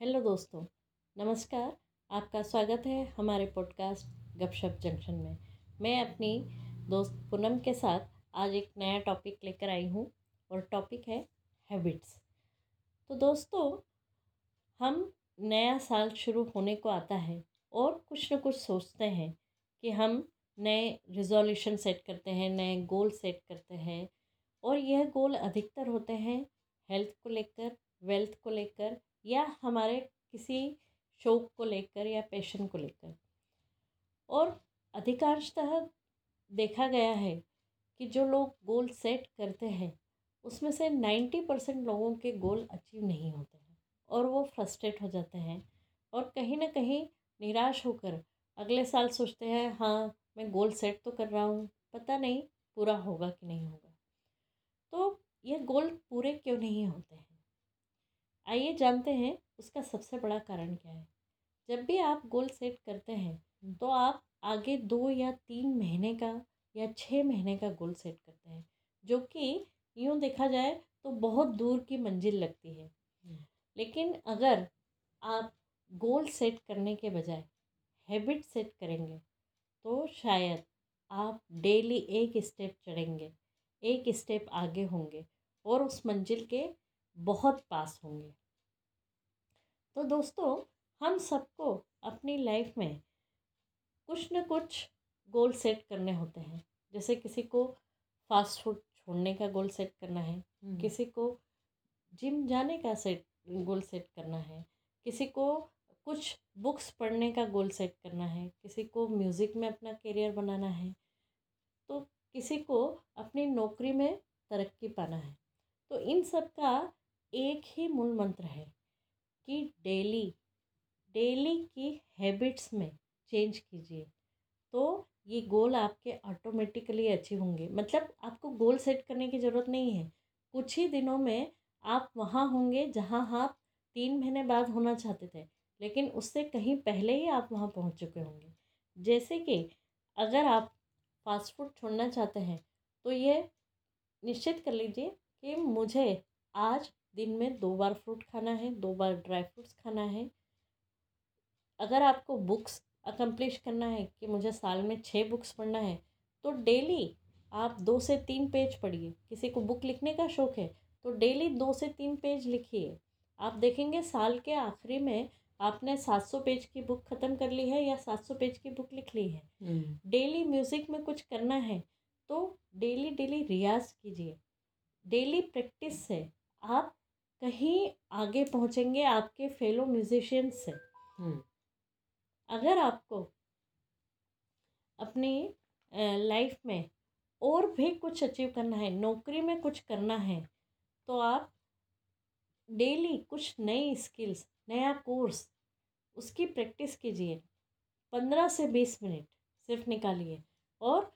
Hello दोस्तों, नमस्कार। आपका स्वागत है हमारे पॉडकास्ट गपशप जंक्शन में। मैं अपनी दोस्त पूनम के साथ आज एक नया टॉपिक लेकर आई हूँ और टॉपिक है हैबिट्स तो दोस्तों, हम नया साल शुरू होने को आता है और कुछ न कुछ सोचते हैं कि हम नए रिजोल्यूशन सेट करते हैं, नए गोल सेट करते हैं और यह गोल अधिकतर होते हैं हेल्थ को लेकर वेल्थ को लेकर या हमारे किसी शौक को लेकर या पैशन को लेकर। और अधिकांशतः देखा गया है कि जो लोग गोल सेट करते हैं, उसमें से नाइन्टी परसेंट लोगों के गोल अचीव नहीं होते हैं और वो फ्रस्ट्रेट हो जाते हैं और कहीं ना कहीं निराश होकर अगले साल सोचते हैं हाँ मैं गोल सेट तो कर रहा हूँ, पता नहीं पूरा होगा कि नहीं होगा। तो ये गोल पूरे क्यों नहीं होते हैं? आइए जानते हैं उसका सबसे बड़ा कारण क्या है। जब भी आप गोल सेट करते हैं तो आप आगे दो या तीन महीने का या छः महीने का गोल सेट करते हैं जो कि यूँ देखा जाए तो बहुत दूर की मंजिल लगती है। लेकिन अगर आप गोल सेट करने के बजाय हैबिट सेट करेंगे तो शायद आप डेली एक स्टेप चढ़ेंगे एक स्टेप आगे होंगे और उस मंजिल के बहुत पास होंगे। तो दोस्तों हम सबको अपनी लाइफ में कुछ न कुछ गोल सेट करने होते हैं। जैसे किसी को फास्ट फ़ूड छोड़ने का गोल सेट करना है। किसी को जिम जाने का सेट गोल सेट करना है किसी को कुछ बुक्स पढ़ने का गोल सेट करना है किसी को म्यूज़िक में अपना करियर बनाना है तो किसी को अपनी नौकरी में तरक्की पाना है। तो इन सब का एक ही मूल मंत्र है कि डेली डेली की हैबिट्स में चेंज कीजिए। तो ये गोल आपके ऑटोमेटिकली अचीव होंगे। मतलब आपको गोल सेट करने की ज़रूरत नहीं है। कुछ ही दिनों में आप वहाँ होंगे जहाँ आप तीन महीने बाद होना चाहते थे, लेकिन उससे कहीं पहले ही आप वहाँ पहुँच चुके होंगे। जैसे कि अगर आप फास्ट फ़ूड छोड़ना चाहते हैं तो ये निश्चित कर लीजिए कि मुझे आज दिन में दो बार फ्रूट खाना है दो बार ड्राई फ्रूट्स खाना है। अगर आपको बुक्स अकम्प्लिश करना है कि मुझे साल में छः बुक्स पढ़ना है तो डेली आप दो से तीन पेज पढ़िए। किसी को बुक लिखने का शौक़ है तो डेली दो से तीन पेज लिखिए। आप देखेंगे साल के आखिरी में आपने सात सौ पेज की बुक ख़त्म कर ली है या सात सौ पेज की बुक लिख ली है। डेली हम्म। म्यूज़िक में कुछ करना है तो डेली डेली रियाज कीजिए। डेली प्रैक्टिस से आप कहीं आगे पहुँचेंगे आपके फेलो म्यूजिशियंस से हम्म। अगर आपको अपनी लाइफ में और भी कुछ अचीव करना है नौकरी में कुछ करना है तो आप डेली कुछ नई स्किल्स नया कोर्स उसकी प्रैक्टिस कीजिए पंद्रह से बीस मिनट सिर्फ़ निकालिए और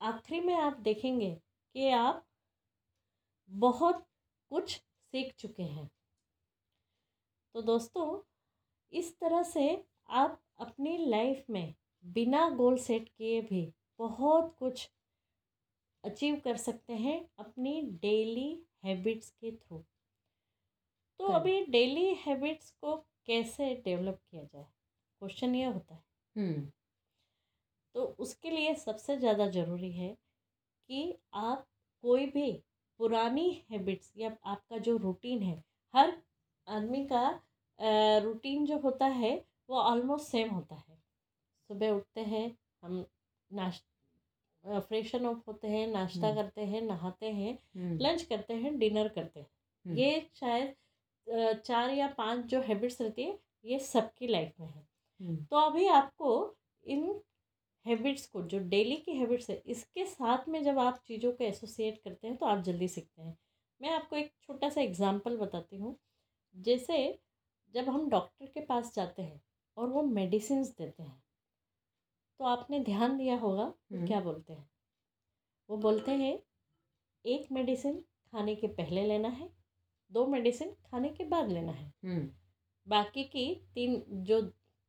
आखिरी में आप देखेंगे कि आप बहुत कुछ सीख चुके हैं। तो दोस्तों इस तरह से आप अपनी लाइफ में बिना गोल सेट किए भी बहुत कुछ अचीव कर सकते हैं अपनी डेली हैबिट्स के थ्रू। तो अभी डेली हैबिट्स को कैसे डेवलप किया जाए? क्वेश्चन ये होता है। हम्म। तो उसके लिए सबसे ज़्यादा ज़रूरी है कि आप कोई भी पुरानी हैबिट्स या आपका जो रूटीन है हर आदमी का रूटीन जो होता है वो ऑलमोस्ट सेम होता है सुबह उठते हैं हम नाश फ्रेशन अप होते हैं नाश्ता हम्म। करते हैं नहाते हैं लंच हम्म। करते हैं डिनर करते हैं हम्म। ये शायद चार या पाँच जो हैबिट्स रहती है ये सबकी लाइफ में है तो अभी आपको इन हैबिट्स को जो डेली की हैबिट्स है इसके साथ में जब आप चीज़ों को एसोसिएट करते हैं तो आप जल्दी सीखते हैं। मैं आपको एक छोटा सा एग्ज़ाम्पल बताती हूँ। जैसे जब हम डॉक्टर के पास जाते हैं और वो मेडिसिन देते हैं तो आपने ध्यान दिया होगा क्या बोलते हैं? वो बोलते हैं एक मेडिसिन खाने के पहले लेना है दो मेडिसिन खाने के बाद लेना है। बाकी की तीन जो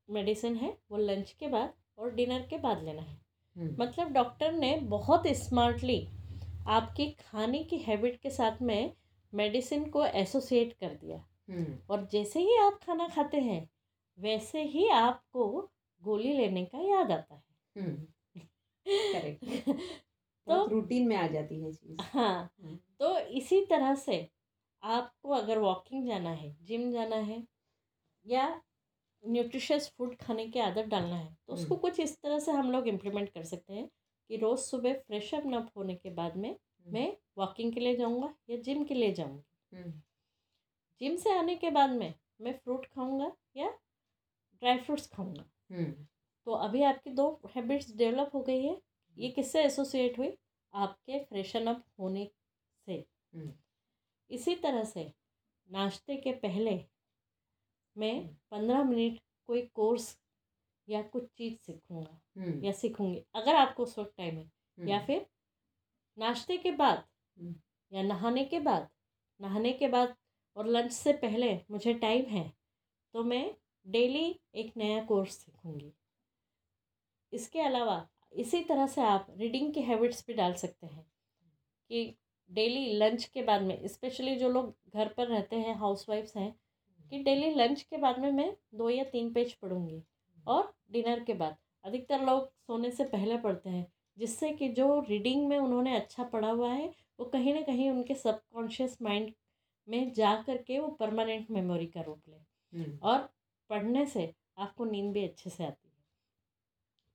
मेडिसिन है वो लंच के बाद और डिनर के बाद लेना है। हम्म। मतलब डॉक्टर ने बहुत स्मार्टली आपकी खाने की हैबिट के साथ में मेडिसिन को एसोसिएट कर दिया। हम्म। और जैसे ही आप खाना खाते हैं वैसे ही आपको गोली लेने का याद आता है। हम्म। करेक्ट तो रूटीन में आ जाती है चीज़। हाँ हम्म, तो इसी तरह से आपको अगर वॉकिंग जाना है जिम जाना है या न्यूट्रिशियस फ़ूड खाने की आदत डालना है। तो उसको हम्म। कुछ इस तरह से हम लोग इम्प्लीमेंट कर सकते हैं कि रोज़ सुबह फ्रेश अप न होने के बाद में मैं वॉकिंग के लिए जाऊँगा या जिम के लिए जाऊँगी। हम्म, जिम से आने के बाद में मैं फ्रूट खाऊँगा या ड्राई फ्रूट्स खाऊँगा। हम्म, तो अभी आपकी दो हैबिट्स डेवलप हो गई है। ये किससे एसोसिएट हुई? आपके फ्रेशन अप होने से। हम्म, इसी तरह से नाश्ते के पहले मैं। पंद्रह मिनट कोई कोर्स या कुछ चीज़ सीखूँगा या सीखूँगी अगर आपको उस वक्त टाइम है या फिर नाश्ते के बाद। या नहाने के बाद नहाने के बाद और लंच से पहले मुझे टाइम है तो मैं डेली एक नया कोर्स सीखूँगी इसके अलावा इसी तरह से आप रीडिंग की हैबिट्स भी डाल सकते हैं कि डेली लंच के बाद में स्पेशली जो लोग घर पर रहते हैं हाउसवाइफ्स हैं कि डेली लंच के बाद में मैं दो या तीन पेज पढ़ूँगी और डिनर के बाद। अधिकतर लोग सोने से पहले पढ़ते हैं जिससे कि जो रीडिंग में उन्होंने अच्छा पढ़ा हुआ है वो कहीं ना कहीं उनके सबकॉन्शियस माइंड में जा कर के वो परमानेंट मेमोरी का रूप ले। हम्म, और पढ़ने से आपको नींद भी अच्छे से आती है।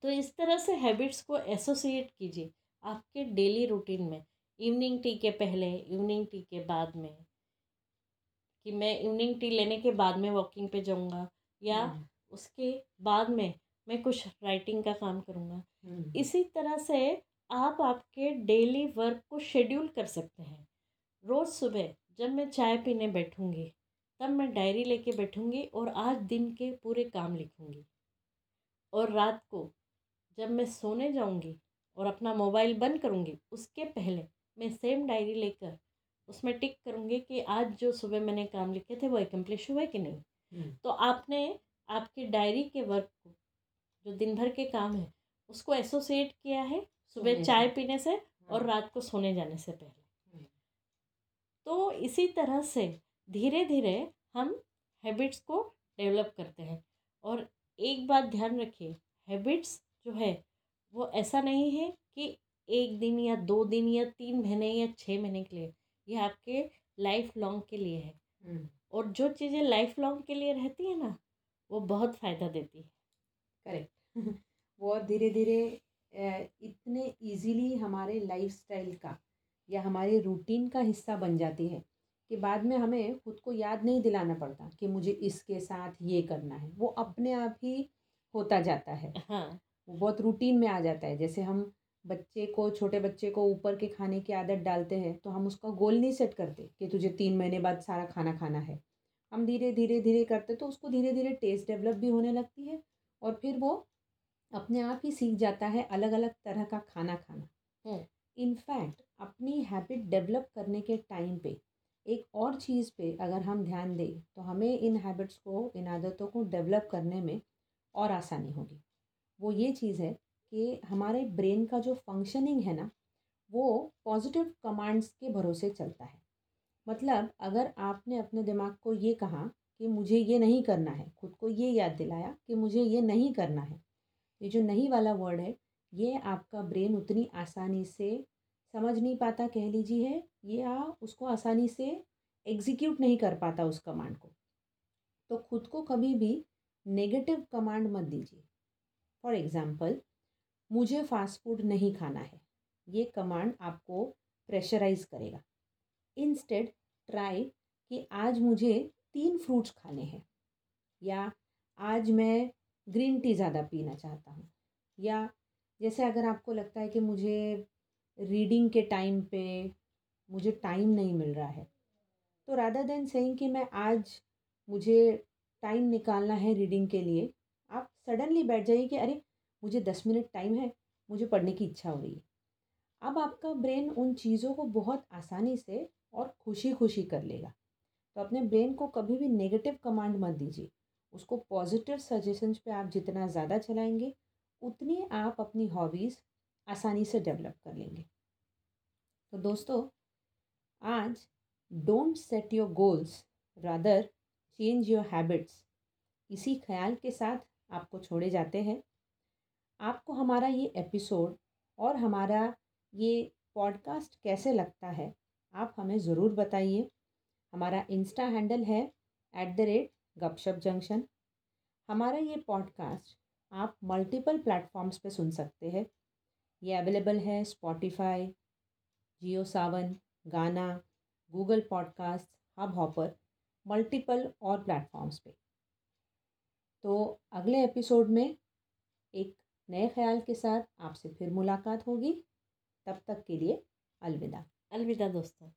तो इस तरह से हैबिट्स को एसोसिएट कीजिए आपके डेली रूटीन में। इवनिंग टी के पहले इवनिंग टी के बाद में कि मैं इवनिंग टी लेने के बाद में वॉकिंग पे जाऊँगा या हम्म, उसके बाद में मैं कुछ राइटिंग का काम करूँगा। हम्म, इसी तरह से आप आपके डेली वर्क को शेड्यूल कर सकते हैं। रोज़ सुबह जब मैं चाय पीने बैठूँगी तब मैं डायरी लेके बैठूँगी और आज दिन के पूरे काम लिखूँगी। और रात को जब मैं सोने जाऊँगी और अपना मोबाइल बंद करूँगी उसके पहले मैं सेम डायरी लेकर उसमें टिक करूँगी कि आज जो सुबह मैंने काम लिखे थे वो एकम्प्लिश हुए कि नहीं। हम्म, तो आपने आपकी डायरी के वर्क को जो दिन भर के काम है उसको एसोसिएट किया है सुबह चाय पीने से और हाँ, रात को सोने जाने से पहले। हम्म, तो इसी तरह से धीरे धीरे हम हैबिट्स को डेवलप करते हैं। और एक बात ध्यान रखिए हैबिट्स जो है वो ऐसा नहीं है कि एक दिन या दो दिन या तीन महीने या छः महीने के लिए। ये आपके लाइफ लॉन्ग के लिए है। और जो चीज़ें लाइफ लॉन्ग के लिए रहती है ना वो बहुत फ़ायदा देती है। करेक्ट। वो धीरे धीरे इतने इजीली हमारे लाइफस्टाइल का या हमारे रूटीन का हिस्सा बन जाती है कि बाद में हमें खुद को याद नहीं दिलाना पड़ता कि मुझे इसके साथ ये करना है। वो अपने आप ही होता जाता है। हाँ। वो बहुत रूटीन में आ जाता है। जैसे हम बच्चे को छोटे बच्चे को ऊपर के खाने की आदत डालते हैं तो हम उसका गोल नहीं सेट करते कि तुझे तीन महीने बाद सारा खाना खाना है। हम धीरे धीरे धीरे करते तो उसको धीरे धीरे टेस्ट डेवलप भी होने लगती है और फिर वो अपने आप ही सीख जाता है अलग अलग तरह का खाना खाना। हम्म। इनफैक्ट अपनी हैबिट डेवलप करने के टाइम पे एक और चीज़ पे अगर हम ध्यान दें तो हमें इन हैबिट्स को इन आदतों को डेवलप करने में और आसानी होगी। वो ये चीज़ है कि हमारे ब्रेन का जो फंक्शनिंग है ना, वो पॉजिटिव कमांड्स के भरोसे चलता है। मतलब अगर आपने अपने दिमाग को ये कहा कि मुझे ये नहीं करना है, खुद को ये याद दिलाया कि मुझे ये नहीं करना है, ये जो नहीं वाला वर्ड है, ये आपका ब्रेन उतनी आसानी से समझ नहीं पाता, कह लीजिए, या उसको आसानी से एग्जीक्यूट नहीं कर पाता उस कमांड को। तो खुद को कभी भी नेगेटिव कमांड मत दीजिए। फॉर एग्ज़ाम्पल मुझे फास्ट फ़ूड नहीं खाना है। ये कमांड आपको प्रेशराइज करेगा। इंस्टेड ट्राई कि आज मुझे तीन फ्रूट्स खाने हैं। या आज मैं ग्रीन टी ज़्यादा पीना चाहता हूँ। या जैसे अगर आपको लगता है कि मुझे रीडिंग के टाइम पे मुझे टाइम नहीं मिल रहा है तो राधा देन सेइंग कि मैं आज मुझे टाइम निकालना है रीडिंग के लिए, आप सडनली बैठ जाइए कि अरे मुझे दस मिनट टाइम है, मुझे पढ़ने की इच्छा हो रही है। अब आपका ब्रेन उन चीज़ों को बहुत आसानी से और खुशी खुशी कर लेगा। तो अपने ब्रेन को कभी भी नेगेटिव कमांड मत दीजिए। उसको पॉजिटिव सजेशंस पे आप जितना ज़्यादा चलाएँगे, उतनी आप अपनी हॉबीज़ आसानी से डेवलप कर लेंगे। तो दोस्तों, आज don't set your goals rather change your habits इसी ख्याल के साथ आपको छोड़े जाते हैं। आपको हमारा ये एपिसोड और हमारा ये पॉडकास्ट कैसे लगता है, आप हमें ज़रूर बताइए। हमारा इंस्टा हैंडल है at the rate Gupshup junction हमारा ये पॉडकास्ट आप मल्टीपल प्लेटफॉर्म्स पे सुन सकते हैं। ये अवेलेबल है Spotify Jio Saavn Gaana Google podcast hub hopper multiple और प्लेटफॉर्म्स पे। तो अगले एपिसोड में एक नए ख्याल के साथ आपसे फिर मुलाकात होगी। तब तक के लिए अलविदा। अलविदा दोस्तों।